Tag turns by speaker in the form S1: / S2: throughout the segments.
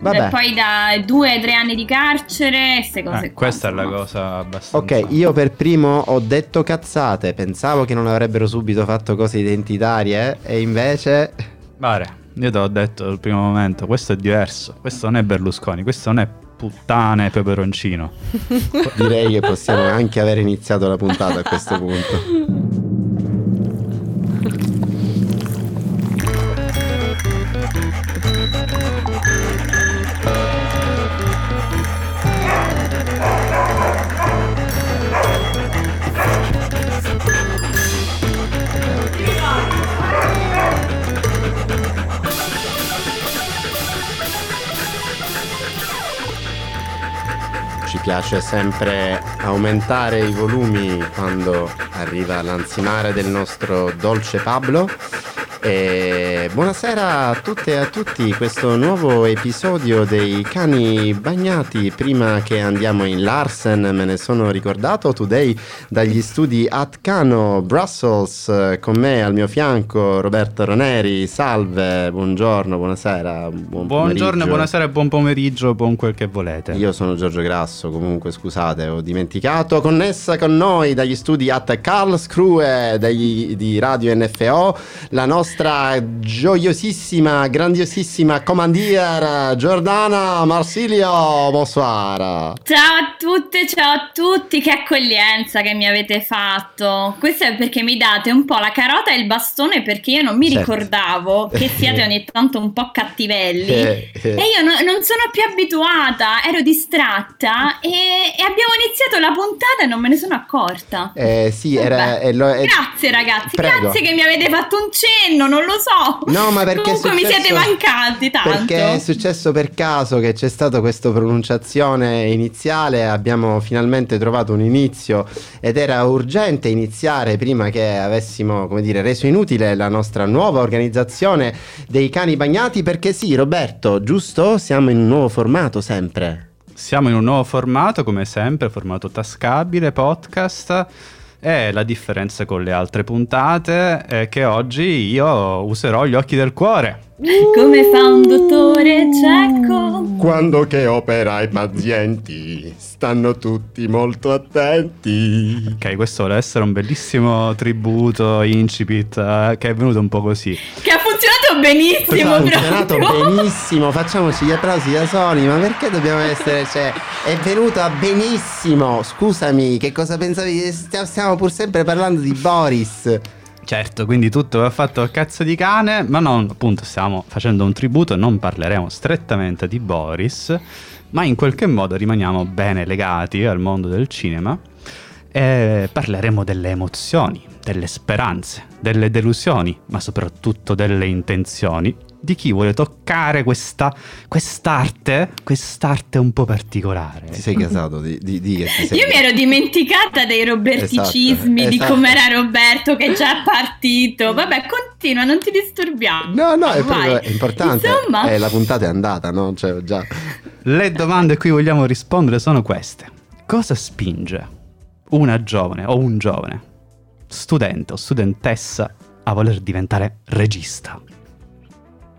S1: Vabbè.
S2: E poi da due ai tre anni di carcere, queste cose
S3: Eh,
S2: qua,
S3: questa è la cosa abbastanza.
S1: Ok, io per primo ho detto cazzate, pensavo che non avrebbero subito fatto cose identitarie e invece...
S3: Mare, io te l'ho detto dal primo momento, questo è diverso. Questo non è Berlusconi, questo non è puttane peperoncino.
S1: Direi che possiamo anche aver iniziato la puntata a questo punto. piace sempre aumentare i volumi quando arriva l'ansimare del nostro dolce Pablo. E buonasera a tutte e a tutti, questo nuovo episodio dei cani bagnati. Prima che andiamo in Larsen, me ne sono ricordato today dagli studi At Cano, Brussels, eh, con me al mio fianco Roberto Roneri. Salve, buongiorno, buonasera. Buon
S3: Buongiorno, buonasera e buon pomeriggio, buon quel che volete.
S1: Io sono Giorgio Grasso, comunque scusate, ho dimenticato. Connessa con noi dagli studi at Karlsruhe dagli- di Radio NFO, la nostra gioiosissima, grandiosissima comandiera Giordana Marsilio. Bonsoir.
S2: Ciao a tutte, ciao a tutti, che accoglienza che mi avete fatto. Questo è perché mi date un po' la carota e il bastone perché io non mi
S1: Certo.
S2: ricordavo che siete ogni tanto un po' cattivelli.
S1: Eh, eh.
S2: E io no- non sono più abituata, ero distratta e, e abbiamo iniziato la puntata e non me ne sono accorta.
S1: Eh, sì,
S2: Vabbè.
S1: era... eh, eh,
S2: Grazie ragazzi,
S1: prego.
S2: grazie che mi avete fatto un cenno, non lo so.
S1: No, ma perché
S2: Comunque mi
S1: successo-
S2: siete mancati tanto.
S1: Perché è successo per caso che c'è stata questa pronunciazione iniziale, abbiamo finalmente trovato un inizio ed era urgente iniziare prima che avessimo, come dire, reso inutile la nostra nuova organizzazione dei cani bagnati perché sì, Roberto, giusto? Siamo in un nuovo formato sempre.
S3: Siamo in un nuovo formato, come sempre, formato tascabile, podcast. E la differenza con le altre puntate è che oggi io userò gli occhi del cuore.
S2: Come fa un dottore cieco?
S1: Quando che opera i pazienti stanno tutti molto attenti.
S3: Ok, questo vuole essere un bellissimo tributo, incipit, eh, che è venuto un po' così.
S2: Che ha funzionato benissimo.
S1: Ha funzionato
S2: proprio.
S1: benissimo, facciamoci gli applausi da soli, ma perché dobbiamo essere, cioè, è venuta benissimo, scusami, che cosa pensavi? Stia- Stiamo pur sempre parlando di Boris.
S3: Certo, quindi tutto va fatto a cazzo di cane, ma non, appunto, stiamo facendo un tributo, non parleremo strettamente di Boris, ma in qualche modo rimaniamo bene legati al mondo del cinema e parleremo delle emozioni, delle speranze, delle delusioni, ma soprattutto delle intenzioni di chi vuole toccare questa quest'arte, quest'arte un po' particolare.
S1: Ti sei casato di, di, di che ti sei
S2: Io mi ero dimenticata dei roberticismi,
S1: Esatto,
S2: di
S1: esatto.
S2: com'era Roberto che è già partito. Vabbè, continua, non ti disturbiamo.
S1: No, no, è, proprio- è importante.
S2: Insomma,
S1: Eh, la puntata è andata, no? Cioè, già.
S3: Le domande a cui vogliamo rispondere sono queste. Cosa spinge una giovane o un giovane, studente o studentessa, a voler diventare regista?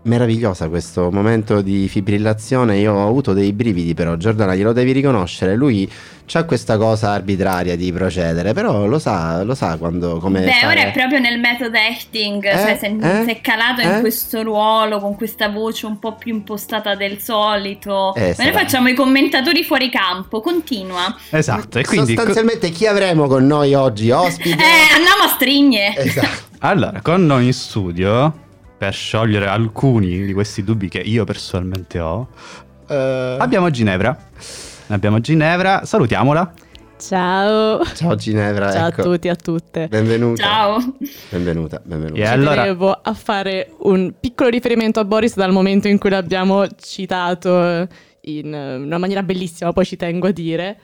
S1: Meravigliosa questo momento di fibrillazione. Io ho avuto dei brividi, però, Giordana, glielo devi riconoscere. Lui c'ha questa cosa arbitraria di procedere, però lo sa, lo sa quando come.
S2: Beh,
S1: fare-
S2: ora è proprio nel metodo acting,
S1: Eh?
S2: cioè si è,
S1: Eh?
S2: si è calato
S1: Eh?
S2: in questo ruolo con questa voce un po' più impostata del solito.
S1: Eh,
S2: Ma noi facciamo i commentatori fuori campo, continua.
S3: Esatto, e quindi...
S1: Sostanzialmente, chi avremo con noi oggi? Ospite?
S2: Eh, andiamo a strigne.
S1: Esatto.
S3: allora, con noi in studio, per sciogliere alcuni di questi dubbi che io personalmente ho,
S1: Eh,
S3: abbiamo Ginevra. Abbiamo Ginevra, salutiamola.
S4: Ciao.
S1: Ciao Ginevra,
S4: Ciao
S1: ecco.
S4: a tutti e a tutte.
S1: Benvenuta.
S2: Ciao.
S1: Benvenuta, benvenuta.
S3: E allora-
S4: tenevo a fare un piccolo riferimento a Boris dal momento in cui l'abbiamo citato in una maniera bellissima, poi ci tengo a dire.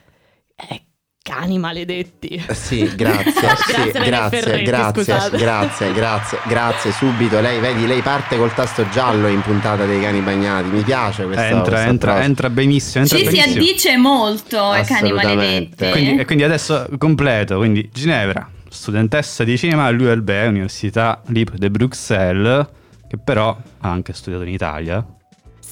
S4: Eh, cani maledetti.
S1: Eh, Sì, grazie, sì,
S4: Grazie,
S1: grazie,
S4: Ferretti,
S1: grazie, grazie, grazie, grazie, subito. Lei, vedi, lei parte col tasto giallo in puntata dei cani bagnati. Mi piace questa
S3: entra,
S1: questa
S3: entra,
S1: frase.
S3: entra benissimo. Entra
S2: Ci si
S3: benissimo.
S2: addice molto ai cani maledetti.
S3: Quindi, e quindi adesso completo, quindi Ginevra, studentessa di cinema all'ULB, Università Libre de Bruxelles, che però ha anche studiato in Italia.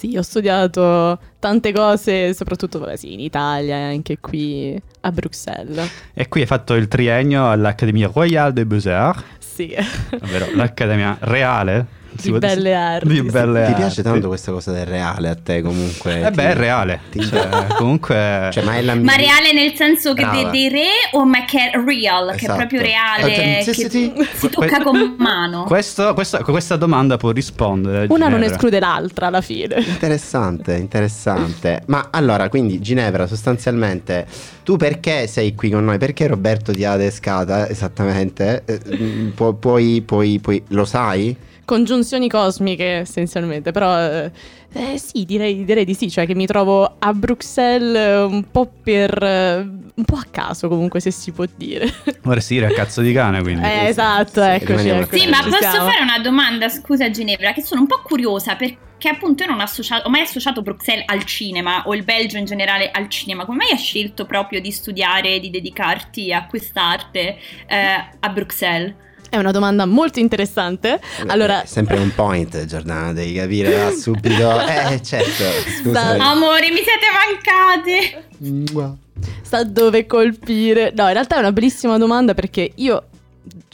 S4: Sì, ho studiato tante cose, soprattutto vabbè, sì, in Italia e anche qui a Bruxelles.
S3: E qui hai fatto il triennio all'Accademia Royale des Beaux-Arts,
S4: Sì.
S3: ovvero l'Accademia Reale
S4: Di Belle Arti,
S3: Di
S4: sì.
S3: Belle
S1: Ti
S3: Arti.
S1: piace tanto questa cosa del reale a te comunque?
S3: Eh
S1: Ti-
S3: beh, è reale.
S1: ti-
S3: Cioè, comunque...
S1: Cioè, ma è la
S2: Ma reale nel senso che dei, dei re o ma che è real, che è
S1: Esatto.
S2: proprio reale, che
S1: Authenticity.
S2: si tocca con mano.
S3: Questo- questa, questa domanda può rispondere.
S4: Una non esclude l'altra alla fine.
S1: Interessante, interessante. Ma allora, quindi Ginevra, sostanzialmente, tu perché sei qui con noi? Perché Roberto ti ha adescata esattamente? Eh, mm, pu- puoi, puoi, puoi, lo sai?
S4: Congiunzioni cosmiche essenzialmente, però eh, eh, sì, direi, direi di sì, cioè che mi trovo a Bruxelles eh, un po' per... eh, un po' a caso comunque se si può dire.
S3: Vorresti dire a cazzo di cane, quindi.
S4: Eh, esatto,
S1: sì,
S4: eccoci. eccoci,
S2: Sì, ma
S4: ci
S2: posso
S4: siamo.
S2: fare una domanda, scusa Ginevra, che sono un po' curiosa perché appunto io non ho, associato, ho mai associato Bruxelles al cinema o il Belgio in generale al cinema. Come mai hai scelto proprio di studiare, di dedicarti a quest'arte eh, a Bruxelles?
S4: È una domanda molto interessante. Allora,
S1: È sempre un point, Giordana, devi capire da subito. Eh, certo, scusa.
S2: Amore, mi siete mancati!
S1: Mua.
S4: sa dove colpire? No, in realtà è una bellissima domanda perché io,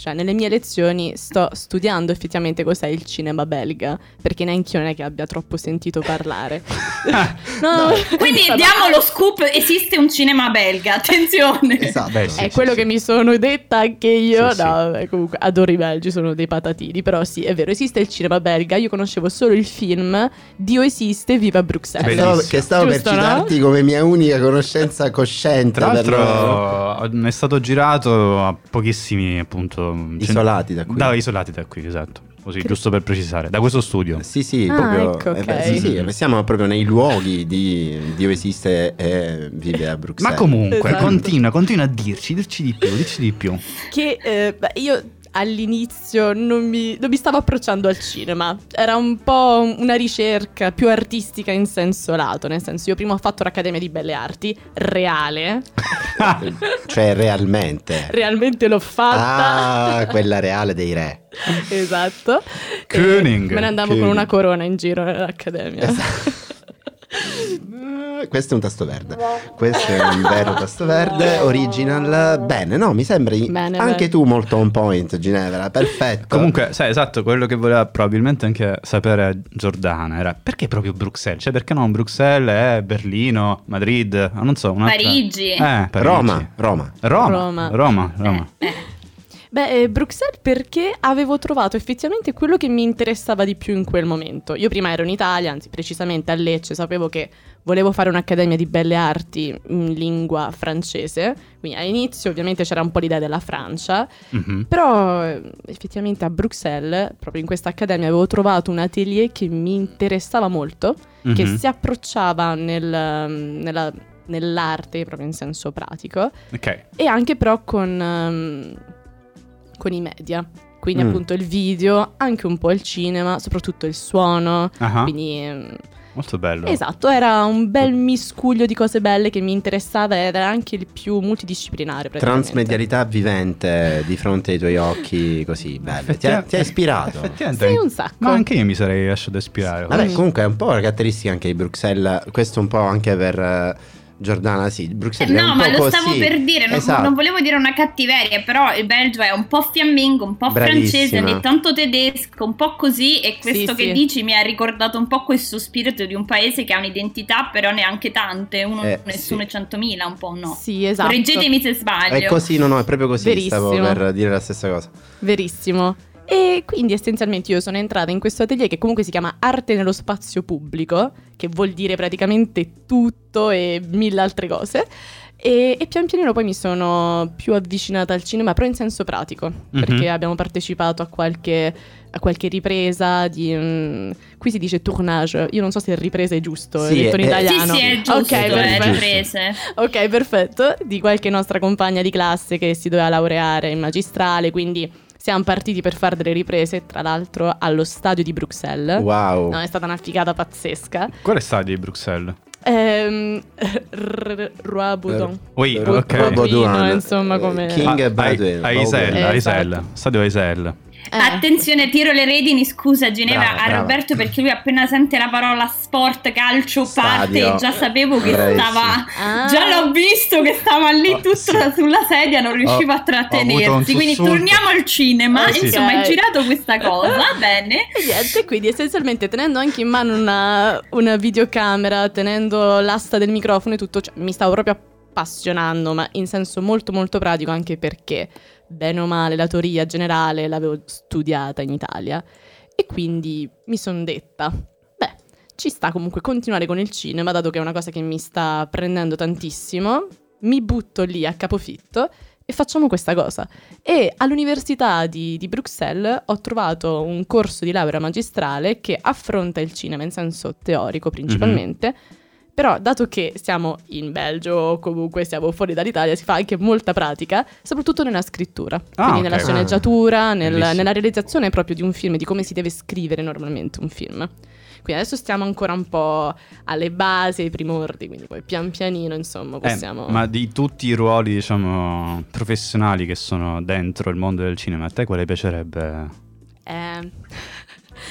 S4: cioè, nelle mie lezioni sto studiando effettivamente cos'è il cinema belga, perché neanche io non è che abbia troppo sentito parlare. no,
S2: Quindi
S4: vabbè.
S2: diamo lo scoop, esiste un cinema belga, attenzione!
S1: Esatto.
S3: Beh, sì,
S4: È quello che mi sono detta anche io.
S1: Sì, sì.
S4: no, vabbè, comunque adoro i belgi, sono dei patatini. Però sì, è vero, esiste il cinema belga. Io conoscevo solo il film Dio esiste, viva Bruxelles.
S1: Che stavo, che stavo per
S4: Giusto, no?
S1: citarti come mia unica conoscenza cosciente.
S3: Tra l'altro è stato girato a pochissimi appunto
S1: Isolati da qui.
S3: Da, isolati da qui, esatto. Così, giusto per precisare, da questo studio.
S1: Sì, sì,
S4: Ah,
S1: proprio.
S4: ecco,
S1: eh beh,
S4: ok.
S1: sì, sì, siamo proprio nei luoghi di Dio esiste e vive a Bruxelles.
S3: Ma comunque,
S4: Esatto.
S3: continua, continua a dirci, dirci di più, dirci di più.
S4: Che eh, beh, io all'inizio non mi, non mi stavo approcciando al cinema. Era un po' una ricerca più artistica in senso lato. Nel senso, io prima ho fatto l'Accademia di Belle Arti, reale.
S1: Cioè, realmente.
S4: Realmente l'ho fatta.
S1: Ah, quella reale dei re.
S4: Esatto.
S3: König.
S4: E Me ne andavo
S1: König.
S4: con una corona in giro nell'Accademia.
S1: Eh, Questo è un tasto verde. Questo è un vero tasto verde. Original. Bene, no, mi sembri
S4: Bene,
S1: anche
S4: bene.
S1: tu molto on point, Ginevra. Perfetto.
S3: Comunque, sai, esatto, quello che voleva probabilmente anche sapere Giordana era perché proprio Bruxelles? Cioè, perché non Bruxelles, eh, Berlino, Madrid, non so, un'altra...
S2: Parigi.
S3: Eh, Parigi.
S1: Roma, Roma.
S3: Roma,
S4: Roma.
S3: Roma, Roma.
S4: Beh, eh, Bruxelles perché avevo trovato effettivamente quello che mi interessava di più in quel momento. Io prima ero in Italia, anzi precisamente a Lecce, sapevo che volevo fare un'accademia di belle arti in lingua francese, quindi all'inizio ovviamente c'era un po' l'idea della Francia,
S3: Mhm.
S4: però eh, effettivamente a Bruxelles, proprio in questa accademia, avevo trovato un atelier che mi interessava molto, che
S3: Mhm.
S4: si approcciava nel, um, nella- nell'arte proprio in senso pratico
S3: Ok.
S4: e anche però con, ehm, con i media. Quindi
S1: Mm.
S4: appunto il video, anche un po' il cinema, soprattutto il suono.
S3: Ah,
S4: Quindi
S3: Molto bello.
S4: esatto, era un bel miscuglio di cose belle che mi interessava ed era anche il più multidisciplinare.
S1: Transmedialità vivente di fronte ai tuoi occhi, così bello. Ti ha, ti ha ispirato.
S3: Effettivamente.
S4: Sì, un sacco.
S3: Ma anche io mi sarei lasciato ispirare.
S1: Vabbè, comunque è un po' una caratteristica anche di Bruxelles. Questo un po' anche per eh, Giordana, sì. Bruxelles è
S2: No,
S1: un
S2: ma lo stavo
S1: così.
S2: per dire, non,
S1: Esatto.
S2: non volevo dire una cattiveria, però il Belgio è un po' fiammingo, un po' francese,
S1: Bravissima.
S2: ogni tanto tedesco, un po' così e questo
S4: Sì,
S2: che
S4: sì.
S2: dici mi ha ricordato un po' questo spirito di un paese che ha un'identità, però neanche tante, uno
S1: Eh,
S2: nessuno
S1: sì.
S2: è 100.000, un po' no.
S4: Sì, esatto.
S2: Correggetemi se sbaglio.
S1: È così, no, no, è proprio così.
S4: Verissimo.
S1: Stavo per dire la stessa cosa.
S4: Verissimo. E quindi essenzialmente io sono entrata in questo atelier che comunque si chiama Arte nello spazio pubblico, che vuol dire praticamente tutto e mille altre cose. E, e pian pianino poi mi sono più avvicinata al cinema, però in senso pratico,
S3: Mhm.
S4: perché abbiamo partecipato a qualche, a qualche ripresa di... mm, qui si dice tournage, io non so se ripresa è giusto,
S1: Sì,
S4: è detto in
S1: è-
S2: Sì,
S4: italiano.
S2: sì, è giusto,
S4: Ok,
S2: è
S4: perfetto.
S2: riprese.
S4: Ok, perfetto. Di qualche nostra compagna di classe che si doveva laureare in magistrale, quindi siamo partiti per fare delle riprese, tra l'altro allo stadio di Bruxelles.
S1: Wow.
S4: No, è stata una figata pazzesca.
S3: Quale stadio di Bruxelles?
S4: Ehm, R- Roi Baudon.
S3: Ui,
S1: Ro-
S3: ok.
S1: Baudouin.
S4: insomma, come-
S1: King
S3: Ah,
S1: Baldwin.
S3: a, a Isel,
S4: Esatto.
S3: a Isel, stadio a Isel.
S4: Eh.
S2: Attenzione, tiro le redini, scusa Ginevra
S1: Brava,
S2: a
S1: brava.
S2: Roberto perché lui appena sente la parola sport, calcio,
S1: Stadio.
S2: parte, già sapevo che
S1: Bravissimo.
S2: stava...
S4: Ah.
S2: Già l'ho visto che stava lì
S3: Oh,
S2: tutto
S3: sì.
S2: sulla sedia, non riusciva
S3: Ho-
S2: a trattenersi. Quindi torniamo al cinema.
S3: Eh, sì.
S2: Insomma,
S4: Ok.
S2: hai girato questa cosa, va bene.
S4: E niente, quindi essenzialmente tenendo anche in mano una, una videocamera, tenendo l'asta del microfono e tutto, cioè, mi stavo proprio appassionando, ma in senso molto molto pratico anche perché, bene o male, la teoria generale l'avevo studiata in Italia e quindi mi sono detta, beh, ci sta comunque continuare con il cinema, dato che è una cosa che mi sta prendendo tantissimo, mi butto lì a capofitto e facciamo questa cosa. E all'Università di, di Bruxelles ho trovato un corso di laurea magistrale che affronta il cinema in senso teorico principalmente. Però, dato che siamo in Belgio o comunque siamo fuori dall'Italia, si fa anche molta pratica, soprattutto nella scrittura.
S3: Ah,
S4: Quindi
S3: ok.
S4: nella sceneggiatura, nel- nella realizzazione proprio di un film, di come si deve scrivere normalmente un film. Quindi adesso stiamo ancora un po' alle basi, ai primordi, quindi poi pian pianino, insomma,
S3: Eh,
S4: possiamo...
S3: ma di tutti i ruoli, diciamo, professionali che sono dentro il mondo del cinema, a te quale piacerebbe?
S4: Eh,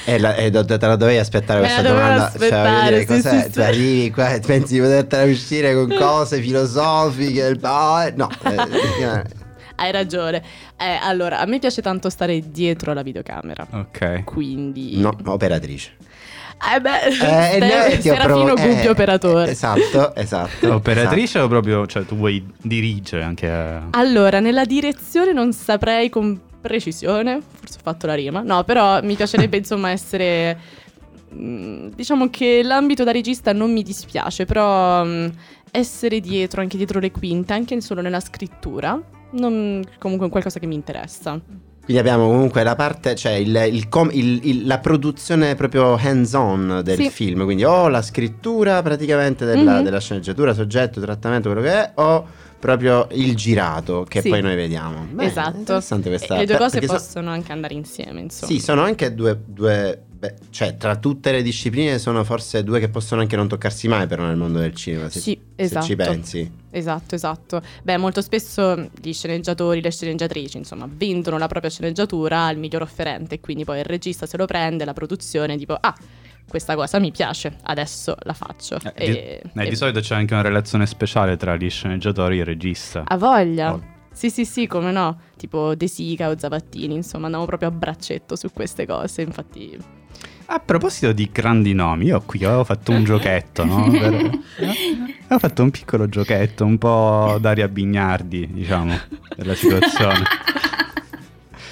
S1: E, la- e do- te la dovevi aspettare questa domanda. Cioè,
S4: aspettare,
S1: dire,
S4: sì,
S1: cos'è?
S4: sì,
S1: Tu
S4: sì.
S1: arrivi qua e pensi di potertela uscire con cose filosofiche. il- eh, no, eh,
S4: hai ragione. Eh, allora, a me piace tanto stare dietro alla videocamera.
S3: Ok.
S4: Quindi...
S1: no, operatrice.
S4: Eh beh,
S1: Eh,
S4: Ste-
S1: no, ti ho
S4: Serafino
S1: provo-
S4: Gubbio
S1: eh,
S4: operatore.
S1: Esatto, esatto.
S3: Operatrice o proprio, cioè tu vuoi dirigere anche... a-
S4: Allora, nella direzione non saprei con precisione, forse ho fatto la rima, no, però mi piacerebbe insomma essere... mm, Diciamo che l'ambito da regista non mi dispiace, però mm, essere dietro, anche dietro le quinte, anche solo nella scrittura, non, comunque è qualcosa che mi interessa.
S1: Quindi abbiamo comunque la parte, cioè il- il com- il- la produzione proprio hands-on del
S4: Sì.
S1: film, quindi o la scrittura praticamente della,
S4: Mhm.
S1: della sceneggiatura, soggetto, trattamento, quello che è, o proprio il girato che
S4: Sì.
S1: poi noi vediamo. Beh,
S4: esatto.
S1: Interessante questa
S4: E le due cose
S1: perché so-
S4: possono anche andare insieme, insomma.
S1: Sì, sono anche due, due beh, cioè tra tutte le discipline sono forse due che possono anche non toccarsi mai però nel mondo del cinema, se,
S4: Sì,
S1: se
S4: esatto.
S1: ci pensi.
S4: Esatto, esatto. Beh, molto spesso gli sceneggiatori, le sceneggiatrici, insomma, vendono la propria sceneggiatura al miglior offerente e quindi poi il regista se lo prende, la produzione, tipo, ah, questa cosa mi piace, adesso la faccio.
S3: Eh, di,
S4: E-
S3: eh,
S4: e-
S3: di solito c'è anche una relazione speciale tra gli sceneggiatori e il regista.
S4: Ha voglia.
S3: Oh.
S4: Sì, sì, sì, come no. Tipo De Sica o Zavattini, insomma, andiamo proprio a braccetto su queste cose, infatti...
S3: A proposito di grandi nomi, io qui avevo fatto un giochetto, no? Per- Avevo fatto un piccolo giochetto, un po' Daria Bignardi, diciamo, della situazione.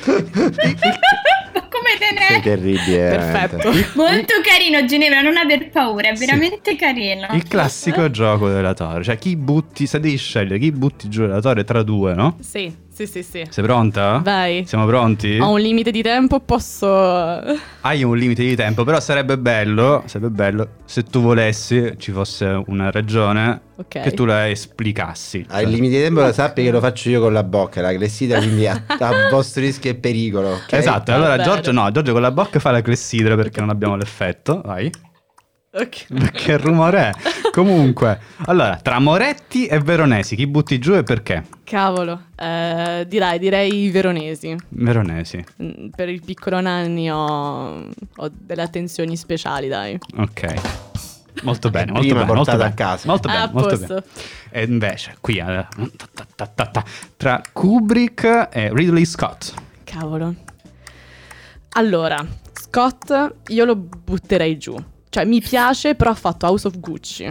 S2: Come te
S1: Sei
S2: ne
S1: terribile. veramente.
S4: Perfetto.
S2: Molto carino, Ginevra, non aver paura, è veramente carino.
S3: Il classico gioco della torre, cioè chi butti, se devi scegliere chi butti giù della torre tra due, no?
S4: Sì, sì, sì, sì.
S3: Sei pronta?
S4: Vai.
S3: Siamo pronti?
S4: Ho un limite di tempo, posso...
S3: Hai un limite di tempo, però sarebbe bello, sarebbe bello se tu volessi, ci fosse una ragione,
S4: Ok.
S3: che tu la esplicassi.
S1: Ai
S3: Cioè-
S1: limiti di tempo lo sappi che lo faccio io con la bocca, la clessidra, quindi a, a vostro rischio e pericolo. ok?
S3: Esatto, allora. Giorgio no, Giorgio con la bocca fa la clessidra perché non abbiamo l'effetto, vai.
S4: Ok.
S3: Che rumore è? Comunque, allora, tra Moretti e Veronesi, chi butti giù e perché?
S4: Cavolo, eh, direi, direi i veronesi.
S3: Veronesi,
S4: Mm, Per il piccolo Nanni ho, ho delle attenzioni speciali, dai.
S3: ok. Molto bene, molto bene, molto
S1: portata
S3: bene.
S1: a casa.
S3: Molto
S4: Ah,
S3: bene,
S4: a
S3: molto
S4: posto.
S3: bene. E invece, qui, eh, tra Kubrick e Ridley Scott.
S4: Cavolo. Allora, Scott io lo butterei giù. Cioè, mi piace, però ha fatto House of Gucci.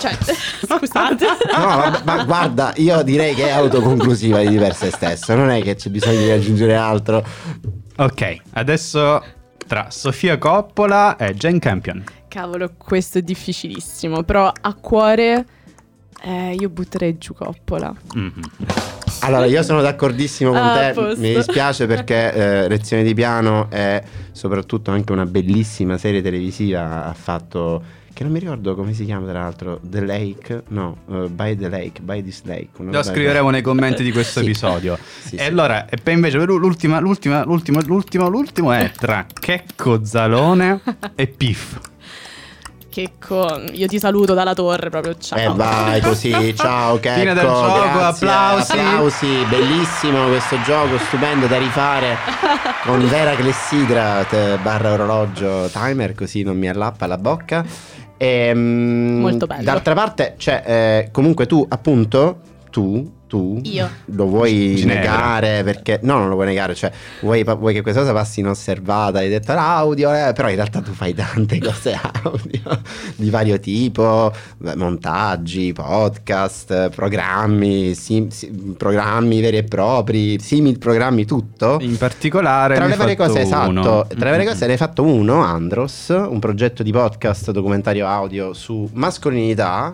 S4: Cioè, scusate.
S1: No, vabbè, ma guarda, io direi che è autoconclusiva di per sé stesso, non è che c'è bisogno di aggiungere altro.
S3: Ok, adesso tra Sofia Coppola e Jane Campion.
S4: Cavolo, questo è difficilissimo, però a cuore eh, io butterei giù Coppola.
S3: Mhm.
S1: Allora, io sono d'accordissimo con
S4: Ah,
S1: te,
S4: posto.
S1: mi dispiace perché eh, Lezioni di piano è soprattutto anche una bellissima serie televisiva, ha fatto, che non mi ricordo come si chiama tra l'altro, The Lake, no, eh, By the Lake, By this Lake.
S3: Lo scriveremo nei commenti di questo
S1: Sì.
S3: episodio.
S1: Sì,
S3: e
S1: sì.
S3: allora, e poi invece l'ultima, l'ultima, l'ultimo, l'ultimo, l'ultimo è tra Checco Zalone e Piff.
S4: Checco, io ti saluto dalla torre proprio, ciao.
S1: E vai così, ciao Checco.
S3: Fine del gioco,
S1: grazie,
S3: applausi.
S1: applausi. Bellissimo questo gioco, stupendo da rifare con vera clessidra barra orologio timer, così non mi allappa la bocca. Ehm,
S4: Molto bello.
S1: D'altra parte, cioè, eh, comunque tu, appunto, tu, tu
S4: Io.
S1: lo vuoi
S3: Ginevra.
S1: negare perché no, non lo vuoi negare, cioè vuoi, vuoi che questa cosa passi inosservata, hai detto l'audio, eh, però in realtà tu fai tante cose audio di vario tipo, montaggi, podcast, programmi, sim- si- programmi veri e propri, simil programmi, tutto.
S3: In particolare
S1: Tra le varie cose, esatto,
S3: uno.
S1: tra le varie cose ne hai fatto uno, Andros, un progetto di podcast documentario audio su mascolinità.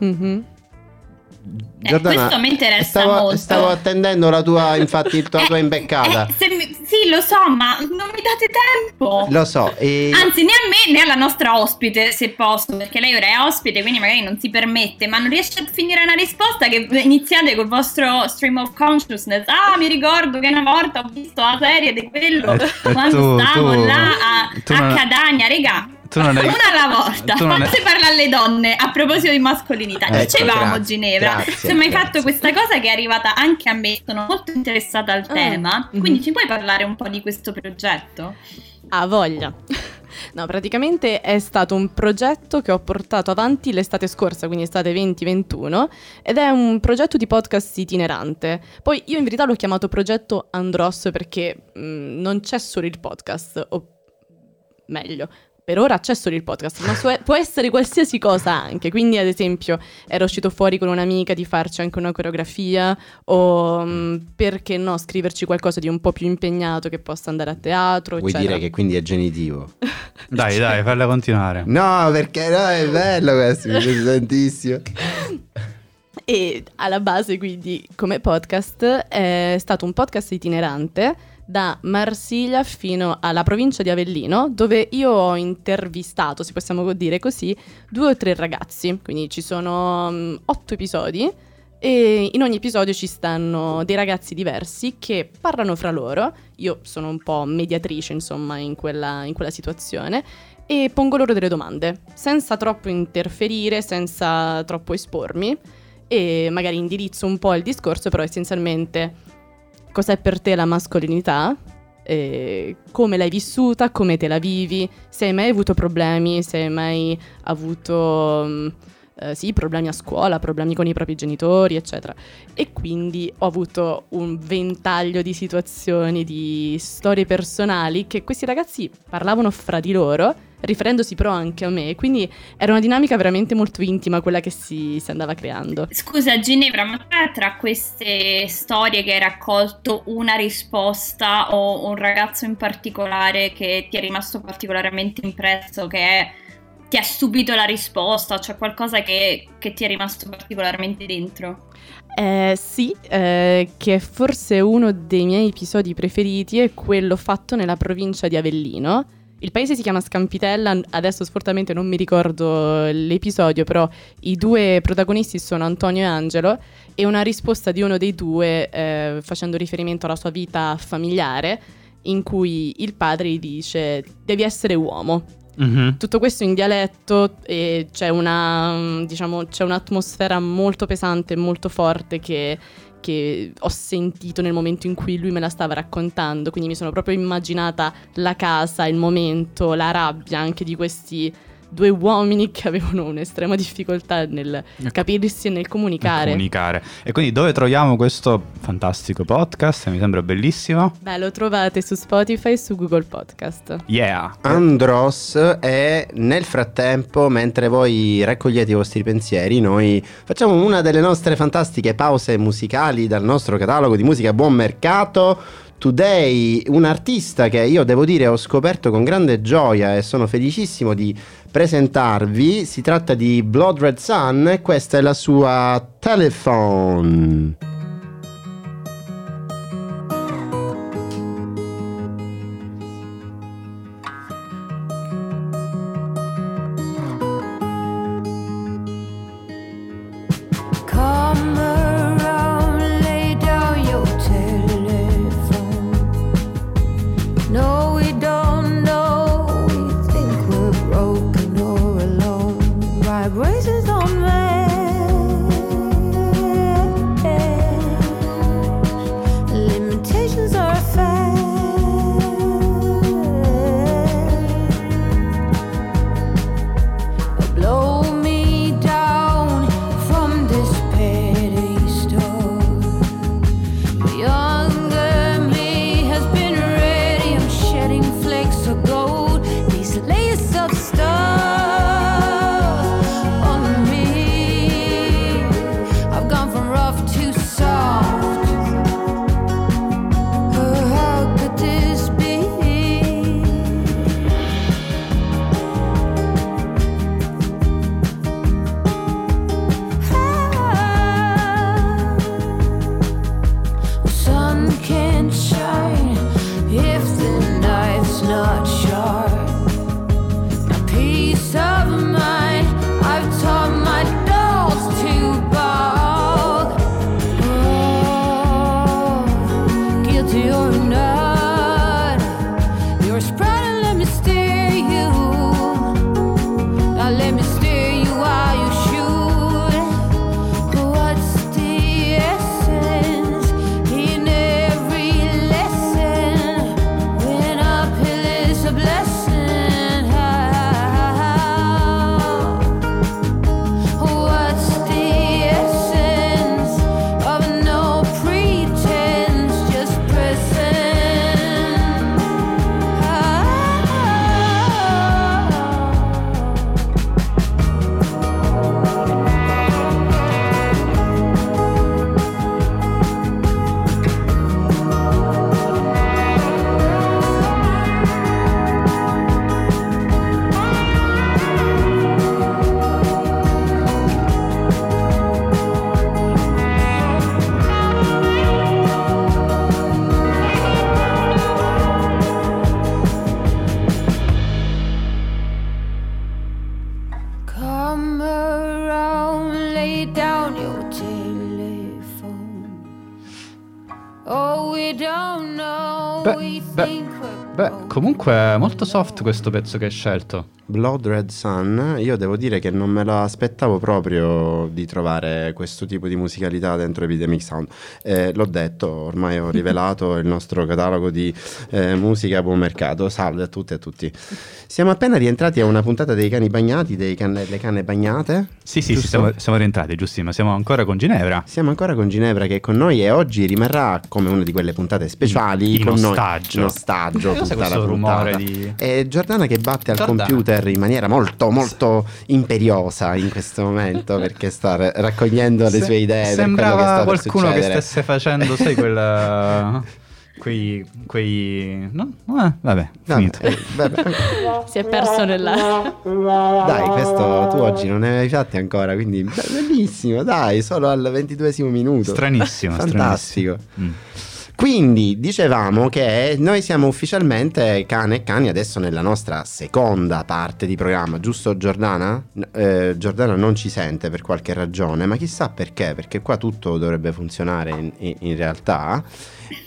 S4: Mhm.
S2: Eh, questo mi interessa
S1: stavo,
S2: molto.
S1: Stavo attendendo la tua, infatti, la tua
S2: Eh,
S1: imbeccata.
S2: eh, mi- sì, lo so, ma non mi date tempo.
S1: Lo so, e...
S2: Anzi, né a me né alla nostra ospite, se posso, perché lei ora è ospite, quindi magari non si permette, ma non riesce a finire una risposta che iniziate col vostro stream of consciousness. Ah, mi ricordo che una volta ho visto la serie di quello
S3: Eh, eh,
S2: quando
S3: tu-
S2: stavo
S3: tu-
S2: là a, a Cadagna, regà.
S3: Tu non hai-
S2: Una alla volta,
S3: tu non hai-
S2: forse parla alle donne a proposito di mascolinità.
S1: Ecco,
S2: Dicevamo
S1: grazie,
S2: Ginevra,
S1: grazie,
S2: mi hai fatto questa cosa che è arrivata anche a me, sono molto interessata al
S4: Ah,
S2: tema,
S4: mhm.
S2: quindi ci puoi parlare un po' di questo progetto?
S4: Ha voglia. No, praticamente è stato un progetto che ho portato avanti l'estate scorsa, quindi estate 2021, ed è un progetto di podcast itinerante. Poi io in verità l'ho chiamato progetto Andros perché mh, non c'è solo il podcast, o meglio, per ora c'è solo il podcast, ma su- può essere qualsiasi cosa anche. Quindi, ad esempio, era uscito fuori con un'amica di farci anche una coreografia, o mh, perché no, scriverci qualcosa di un po' più impegnato che possa andare a teatro.
S1: Vuoi
S4: eccetera.
S1: dire che quindi è genitivo?
S3: Dai, dai, falla continuare.
S1: No, perché no, è bello questo, mi piace tantissimo.
S4: E alla base, quindi, come podcast, è stato un podcast itinerante da Marsiglia fino alla provincia di Avellino, dove io ho intervistato, se possiamo dire così, due o tre ragazzi. Quindi ci sono mm, otto episodi e in ogni episodio ci stanno dei ragazzi diversi che parlano fra loro. Io sono un po' mediatrice, insomma, in quella, in quella situazione. E pongo loro delle domande, senza troppo interferire, senza troppo espormi e magari indirizzo un po' il discorso, però essenzialmente cos'è per te la mascolinità, eh, come l'hai vissuta, come te la vivi, se hai mai avuto problemi, se hai mai avuto mm, eh, sì, problemi a scuola, problemi con i propri genitori, eccetera. E quindi ho avuto un ventaglio di situazioni, di storie personali che questi ragazzi parlavano fra di loro, riferendosi però anche a me, quindi era una dinamica veramente molto intima quella che si, si andava creando.
S2: Scusa Ginevra, ma tra queste storie che hai raccolto una risposta o un ragazzo in particolare che ti è rimasto particolarmente impresso, che è- ti ha subito la risposta, cioè qualcosa che, che ti è rimasto particolarmente dentro?
S4: Eh, sì, eh, che forse uno dei miei episodi preferiti è quello fatto nella provincia di Avellino. Il paese si chiama Scampitella, adesso sfortunatamente non mi ricordo l'episodio, però i due protagonisti sono Antonio e Angelo e una risposta di uno dei due eh, facendo riferimento alla sua vita familiare in cui il padre gli dice devi essere uomo.
S3: Mhm.
S4: Tutto questo in dialetto e c'è una, diciamo, c'è un'atmosfera molto pesante, molto forte che, che ho sentito nel momento in cui lui me la stava raccontando. Quindi mi sono proprio immaginata la casa, il momento, la rabbia anche di questi due uomini che avevano un'estrema difficoltà nel capirsi e nel comunicare.
S3: Comunicare. E quindi dove troviamo questo fantastico podcast? Mi sembra bellissimo.
S4: Beh, lo trovate su Spotify e su Google Podcast.
S3: Yeah.
S1: Andros e nel frattempo, mentre voi raccogliete i vostri pensieri, noi facciamo una delle nostre fantastiche pause musicali dal nostro catalogo di musica a buon mercato. Today, un artista che io devo dire ho scoperto con grande gioia e sono felicissimo di presentarvi. Si tratta di Blood Red Sun e questa è la sua Telephone.
S3: Comunque molto soft questo pezzo che hai scelto.
S1: Blood Red Sun, io devo dire che non me lo aspettavo proprio di trovare questo tipo di musicalità dentro Epidemic Sound. Eh, l'ho detto, ormai ho rivelato il nostro catalogo di eh, musica a buon mercato. Salve a tutti e a tutti. Siamo appena rientrati a una puntata dei cani bagnati, dei canne, le canne bagnate.
S3: Sì, sì, sì, siamo, siamo rientrati, giusti, ma siamo ancora con Ginevra.
S1: Siamo ancora con Ginevra che è con noi e oggi rimarrà come una di quelle puntate speciali
S3: In- in
S1: con noi.
S3: ostaggio.
S1: In ostaggio.
S3: Cos'è
S1: puntata
S3: questo
S1: puntata.
S3: rumore di-
S1: È Giordana che batte al
S3: Giordana.
S1: Computer in maniera molto molto imperiosa in questo momento perché sta raccogliendo le
S3: Se-
S1: sue idee che
S3: Sembrava
S1: per
S3: qualcuno che stesse facendo, sai, quel... quei... quei... No? Eh, vabbè,
S1: Vabbè,
S3: finito.
S1: eh, vabbè.
S4: Si è perso nella...
S1: Dai, questo tu oggi non ne hai fatti ancora, quindi be- bellissimo, dai, solo al ventiduesimo minuto.
S3: Stranissimo,
S1: Fantastico.
S3: stranissimo. Mm.
S1: Quindi dicevamo che noi siamo ufficialmente cane e cani adesso nella nostra seconda parte di programma, giusto Giordana? Eh, Giordana non ci sente per qualche ragione, ma chissà perché, perché qua tutto dovrebbe funzionare in, in- in realtà.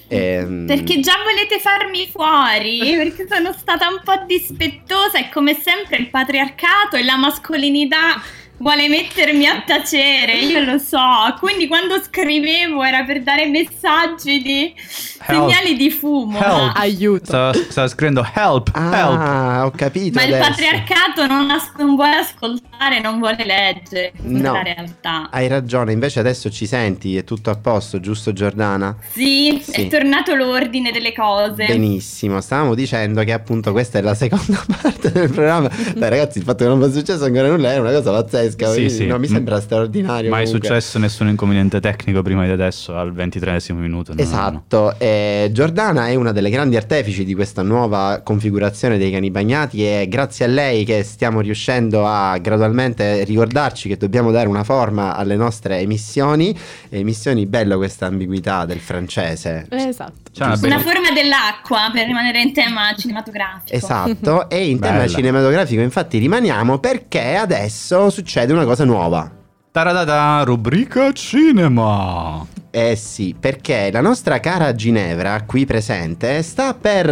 S1: Ehm,
S2: Perché già volete farmi fuori? Perché sono stata un po' dispettosa e come sempre il patriarcato e la mascolinità vuole mettermi a tacere, io lo so. Quindi quando scrivevo era per dare messaggi di segnali di fumo.
S3: Help.
S2: Ma,
S4: Aiuto.
S3: Stava, stava scrivendo help, help.
S1: Ah, ho capito
S2: ma il
S1: adesso.
S2: patriarcato non, as- non vuole ascoltare, non vuole leggere.
S1: No.
S2: è la realtà.
S1: Hai ragione, invece adesso ci senti, è tutto a posto, giusto Giordana?
S2: Sì,
S1: Sì.
S2: è tornato l'ordine delle cose.
S1: Benissimo, stavamo dicendo che appunto questa è la seconda parte del programma. Dai ragazzi, il fatto che non sia successo ancora nulla è una cosa pazzesca,
S3: Sì,
S1: quindi
S3: sì.
S1: non mi sembra straordinario.
S3: Mai
S1: comunque.
S3: successo nessun inconveniente tecnico prima di adesso al ventitresimo minuto. no, no, no.
S1: Esatto, eh, Giordana è una delle grandi artefici di questa nuova configurazione dei cani bagnati e grazie a lei che stiamo riuscendo a gradualmente ricordarci che dobbiamo dare una forma alle nostre emissioni. Emissioni, bello questa ambiguità del francese.
S4: Esatto.
S3: C'è una
S2: Una forma dell'acqua per rimanere in tema cinematografico.
S1: Esatto, e in tema
S3: Bella.
S1: cinematografico infatti rimaniamo perché adesso succede una cosa nuova.
S3: Taradada, rubrica cinema.
S1: Eh sì, perché la nostra cara Ginevra, qui presente, sta per,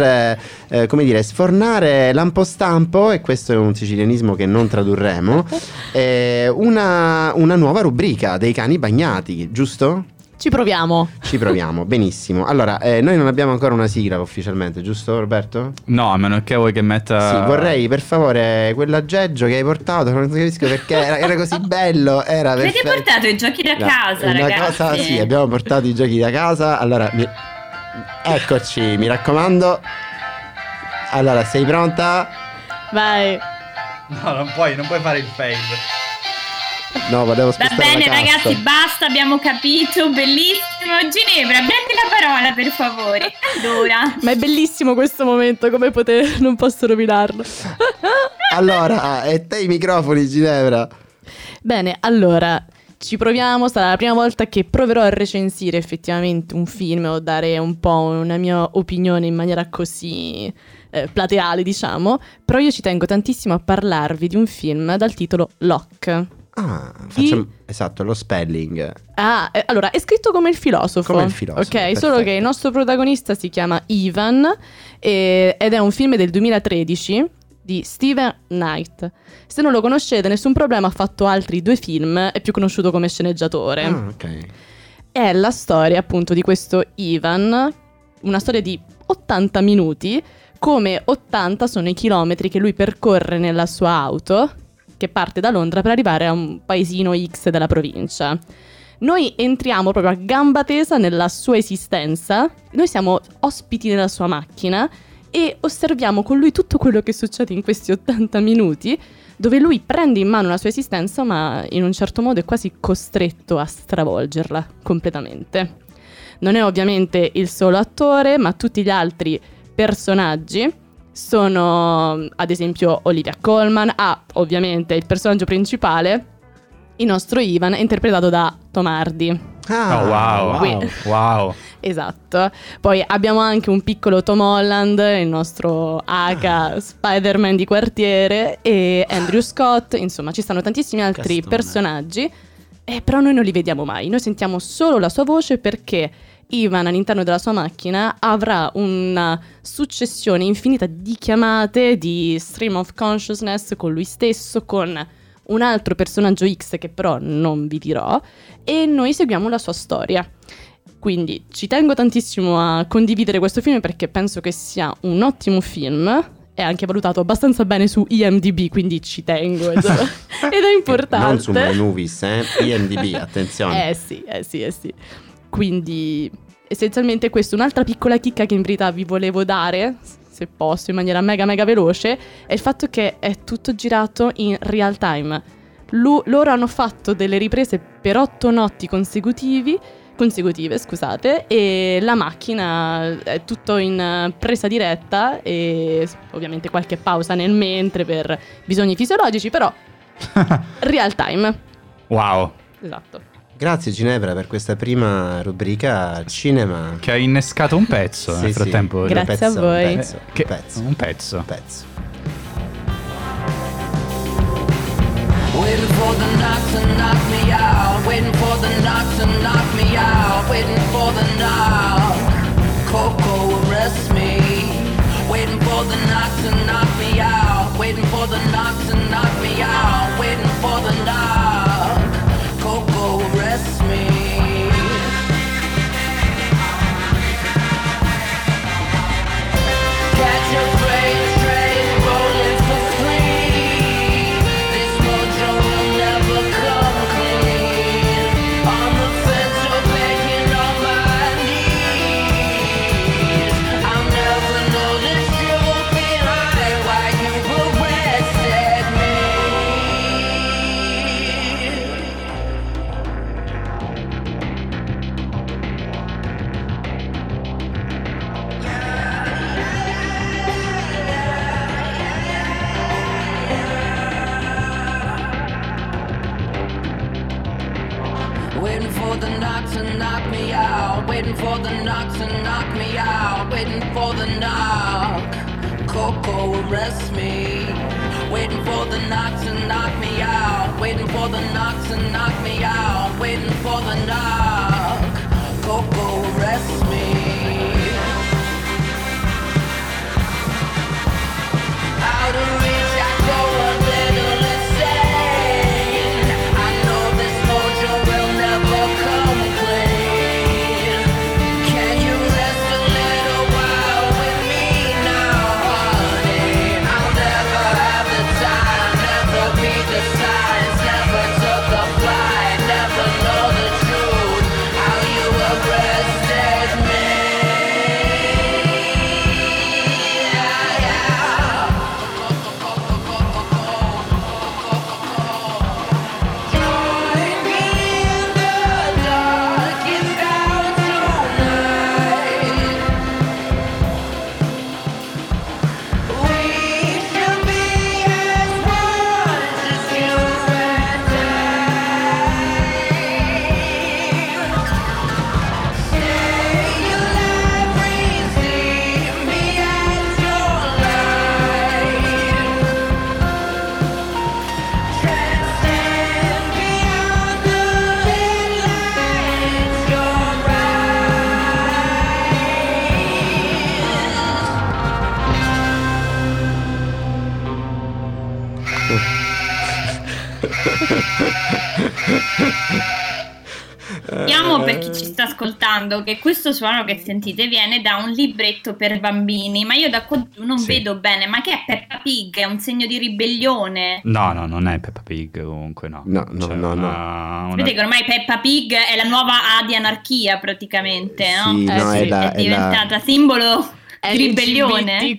S1: eh, come dire, sfornare lampo stampo, e questo è un sicilianismo che non tradurremo, eh, una, una nuova rubrica dei cani bagnati, giusto?
S4: Ci proviamo.
S1: Ci proviamo, benissimo. Allora, eh, noi non abbiamo ancora una sigla ufficialmente, giusto Roberto?
S3: No, a meno che vuoi che metta...
S1: Sì, vorrei per favore quell'aggeggio che hai portato, non capisco perché era, era così bello, era
S2: Avete
S1: perfetto.
S2: portato i giochi da
S1: No,
S2: casa,
S1: una
S2: ragazzi.
S1: cosa, sì, abbiamo portato i giochi da casa. Allora, mi- eccoci, mi raccomando. Allora, sei pronta?
S4: Vai.
S3: No, non puoi, non puoi fare il fade.
S1: No, volevo
S2: Va bene ragazzi, basta, abbiamo capito, bellissimo. Ginevra, prendi la parola per favore. Allora,
S4: Ma è bellissimo questo momento, come poter... non posso rovinarlo.
S1: Allora, e te i microfoni, Ginevra.
S4: Bene, allora ci proviamo. Sarà la prima volta che proverò a recensire effettivamente un film o dare un po' una mia opinione in maniera così eh, plateale, diciamo. Però io ci tengo tantissimo a parlarvi di un film dal titolo Lock.
S1: Ah, facciamo esatto, lo spelling.
S4: Ah, eh, allora è scritto come il filosofo.
S1: Come il filosofo,
S4: Ok,
S1: perfetto.
S4: solo che il nostro protagonista si chiama Ivan e- ed è un film del 2013 di Steven Knight. Se non lo conoscete, nessun problema, ha fatto altri due film, è più conosciuto come sceneggiatore.
S1: Ah, ok.
S4: È la storia appunto di questo Ivan, una storia di 80 minuti, come 80 sono i chilometri che lui percorre nella sua auto, che parte da Londra per arrivare a un paesino X della provincia. Noi entriamo proprio a gamba tesa nella sua esistenza, noi siamo ospiti nella sua macchina e osserviamo con lui tutto quello che succede in questi 80 minuti, dove lui prende in mano la sua esistenza ma in un certo modo è quasi costretto a stravolgerla completamente. Non è ovviamente il solo attore, ma tutti gli altri personaggi sono ad esempio Olivia Colman, ha ovviamente il personaggio principale, il nostro Ivan, interpretato da Tom Hardy.
S1: Ah,
S3: Oh, wow,
S4: Qui-
S3: wow.
S4: Esatto. Poi abbiamo anche un piccolo Tom Holland, il nostro H Spider-Man di quartiere, e Andrew Scott. Insomma, ci stanno tantissimi altri
S3: Castone.
S4: personaggi. eh, però noi non li vediamo mai. Noi sentiamo solo la sua voce perché Ivan all'interno della sua macchina avrà una successione infinita di chiamate, di stream of consciousness con lui stesso, con un altro personaggio X che però non vi dirò, e noi seguiamo la sua storia. Quindi ci tengo tantissimo a condividere questo film perché penso che sia un ottimo film. È anche valutato abbastanza bene su IMDb, quindi ci tengo ed, ed è importante.
S1: Non su My Movies, eh? IMDb, attenzione.
S4: Eh sì, eh sì, eh sì. Quindi essenzialmente questa è un'altra piccola chicca che in verità vi volevo dare, se posso, in maniera mega mega veloce, è il fatto che è tutto girato in real time. Lu- loro hanno fatto delle riprese per otto notti consecutivi, consecutive, scusate, e la macchina è tutto in eh, presa diretta e ovviamente qualche pausa nel mentre per bisogni fisiologici, però real time.
S3: Wow.
S4: Esatto.
S1: Grazie Ginevra per questa prima rubrica cinema.
S3: Che ha innescato un pezzo
S1: Sì,
S3: nel
S1: sì,
S3: frattempo.
S1: un
S4: Grazie
S1: pezzo,
S4: a voi.
S1: Un pezzo,
S3: Che-
S1: un pezzo,
S3: un pezzo.
S1: un pezzo.
S5: Waiting for the knock to knock me out. Waiting for the knock to knock me out. Waiting for the knock. Coco, arrest me. Waiting for the knock to knock me out. Waiting for the knock to knock me out. Waiting for the knock.
S2: Sappiamo per chi ci sta ascoltando che questo suono che sentite viene da un libretto per bambini, ma io da qua giù non
S3: Sì.
S2: vedo bene. Ma che è Peppa Pig? È un segno di ribellione.
S3: No, no, non è Peppa Pig comunque, no.
S1: No, no,
S3: C'è
S1: no, no.
S3: una-
S2: Vedete che ormai Peppa Pig è la nuova A di anarchia praticamente, no?
S1: Sì,
S4: Eh,
S1: no,
S4: sì.
S1: è, la,
S2: è
S1: è la-
S2: diventata simbolo di ribellione.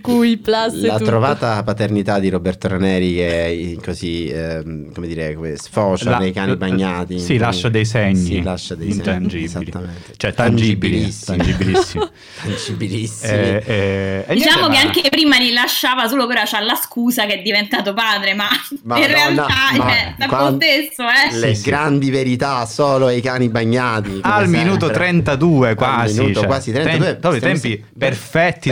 S1: La
S4: tutto.
S1: trovata paternità di Roberto Raneri che è così, ehm, come dire, come sfocia
S3: La-
S1: nei cani bagnati.
S3: Sì, lascia dei segni.
S1: Sì, lascia dei segni.
S3: intangibili.
S1: Esattamente.
S3: Cioè, tangibili.
S1: Tangibilissimi.
S3: Tangibilissimi. Eh, eh,
S2: Diciamo che
S3: ma-
S2: anche prima rilasciava solo che ora c'ha la scusa che è diventato padre, ma,
S1: Madonna,
S2: in realtà
S1: ma
S2: è sta
S1: quando-
S2: stesso, eh.
S1: Le
S3: Sì, sì.
S1: grandi verità solo ai cani bagnati.
S3: Al
S1: sempre.
S3: minuto 32
S1: Al
S3: quasi.
S1: minuto
S3: cioè,
S1: quasi 32.
S3: tem- tempi
S1: se-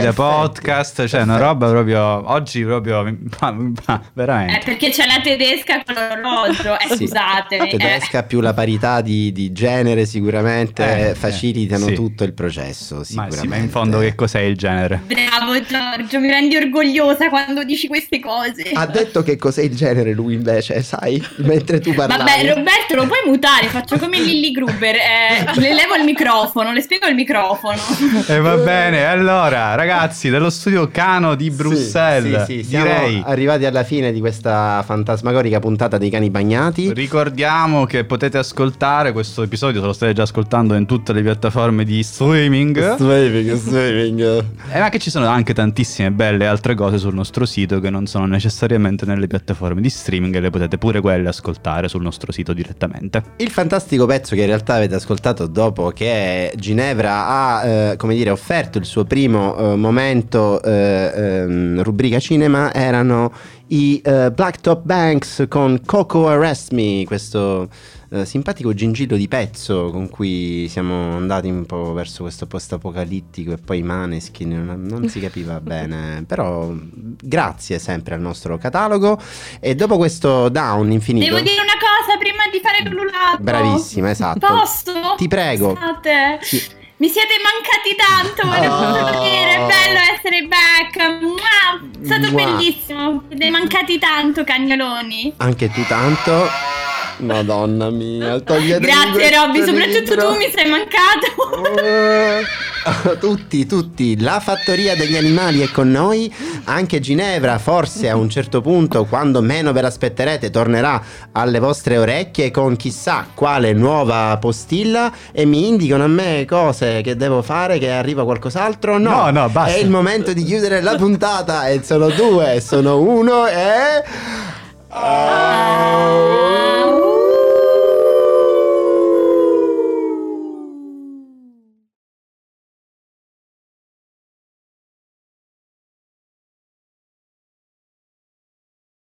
S3: perfetti da podcast, cioè una roba proprio oggi proprio ma- ma-
S2: Eh,
S3: veramente.
S2: perché c'è la tedesca con l'orologio, eh,
S1: Sì.
S2: scusatemi. eh.
S1: Tedesca più la parità di, di genere sicuramente
S3: Eh,
S1: facilitano
S3: sì.
S1: tutto il processo.
S3: Ma
S1: Sicuramente.
S3: sì, ma in fondo che cos'è il genere?
S2: Bravo Giorgio, mi rendi orgogliosa quando dici queste cose.
S1: Ha detto che cos'è il genere lui invece, sai? Mentre tu parlavi.
S2: Vabbè, Roberto, lo puoi mutare, faccio come Lilly Gruber, eh, le levo il microfono, le spiego il microfono.
S3: E va bene, allora ragazzi dello studio Cano di
S1: Sì,
S3: Bruxelles,
S1: sì, sì, siamo
S3: direi
S1: arrivati alla fine di questa fantasmagorica puntata dei cani bagnati.
S3: Ricordiamo che potete ascoltare questo episodio, se lo state già ascoltando in tutte le piattaforme di streaming.
S1: Streaming, streaming.
S3: Eh, ma che ci sono anche tantissime belle altre cose sul nostro sito che non sono necessariamente nelle piattaforme di streaming e le potete pure quelle ascoltare sul nostro sito direttamente.
S1: Il fantastico pezzo che in realtà avete ascoltato dopo che Ginevra ha, eh, come dire, offerto il suo primo eh, momento eh, ehm, rubrica cinema erano i eh, Blacktop Banks con Coco Arrest Me, questo eh, simpatico gingillo di pezzo con cui siamo andati un po' verso questo post-apocalittico e poi Maneskin, non, non si capiva bene, però grazie sempre al nostro catalogo e dopo questo down infinito...
S2: Devo dire una cosa prima di fare l'ululato.
S1: Bravissima, esatto.
S2: Posso?
S1: Ti prego.
S2: Scusate.
S1: Sì.
S2: Mi siete mancati tanto, volevo
S1: Oh.
S2: solo dire, è bello essere back. Mua, È stato
S1: Mua.
S2: bellissimo. Siete mancati tanto, cagnoloni.
S1: Anche tu tanto. Madonna mia, toglietemi
S2: Grazie Robby, soprattutto
S1: libro.
S2: tu mi sei mancato.
S1: Eh, tutti, tutti, la fattoria degli animali è con noi, anche Ginevra forse a un certo punto, quando meno ve l'aspetterete, tornerà alle vostre orecchie con chissà quale nuova postilla e mi indicano a me cose che devo fare, che arriva qualcos'altro. No,
S3: No, no, basta.
S1: È il momento di chiudere la puntata e sono due, sono uno e...
S2: Oh.